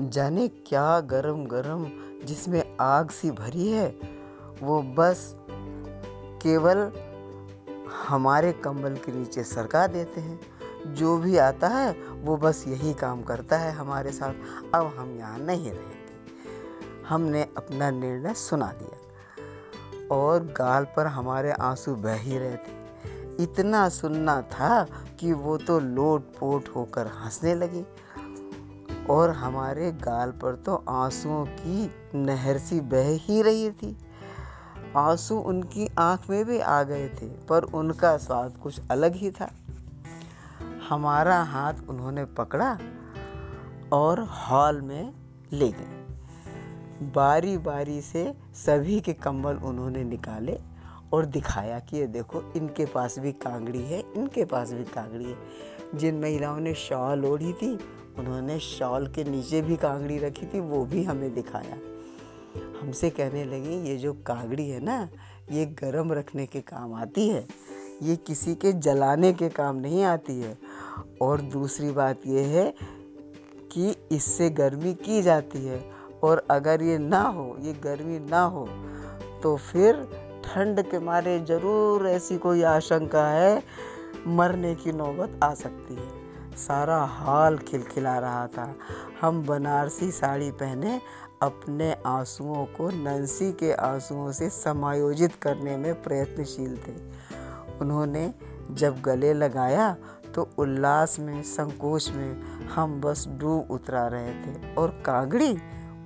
जाने क्या गरम गरम जिसमें आग सी भरी है? वो बस केवल हमारे कंबल के नीचे सरका देते हैं। जो भी आता है, वो बस यही काम करता है हमारे साथ। अब हम यहाँ नहीं रहेंगे। हमने अपना निर्णय सुना दिया। और गाल पर हमारे आँसू बह ही रहे थे। इतना सुनना था कि वो तो लोट पोट होकर हंसने लगी। और हमारे गाल पर तो आंसुओं की नहर सी बह ही रही थी। आँसू उनकी आँख में भी आ गए थे, पर उनका स्वाद कुछ अलग ही था। हमारा हाथ उन्होंने पकड़ा और हॉल में ले गए। बारी बारी से सभी के कंबल उन्होंने निकाले और दिखाया कि ये देखो, इनके पास भी कांगड़ी है, इनके पास भी कांगड़ी है। जिन महिलाओं ने शॉल ओढ़ी थी, उन्होंने शॉल के नीचे भी कांगड़ी रखी थी, वो भी हमें दिखाया। हमसे कहने लगी, ये जो कांगड़ी है ना, ये गरम रखने के काम आती है, ये किसी के जलाने के काम नहीं आती है। और दूसरी बात ये है कि इससे गर्मी की जाती है, और अगर ये ना हो, ये गर्मी ना हो तो फिर ठंड के मारे ज़रूर ऐसी कोई आशंका है मरने की नौबत आ सकती है। सारा हाल खिलखिला रहा था। हम बनारसी साड़ी पहने अपने आंसुओं को नंसी के आंसुओं से समायोजित करने में प्रयत्नशील थे। उन्होंने जब गले लगाया तो उल्लास में, संकोच में हम बस डूब उतरा रहे थे और कागड़ी,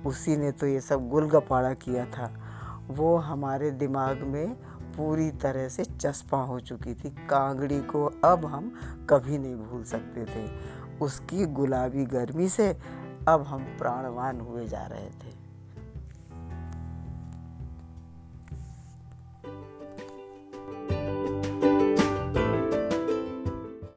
उसी ने तो ये सब गुलगपाड़ा किया था। वो हमारे दिमाग में पूरी तरह से चस्पा हो चुकी थी। कांगड़ी को अब हम कभी नहीं भूल सकते थे। उसकी गुलाबी गर्मी से अब हम प्राणवान हुए जा रहे थे।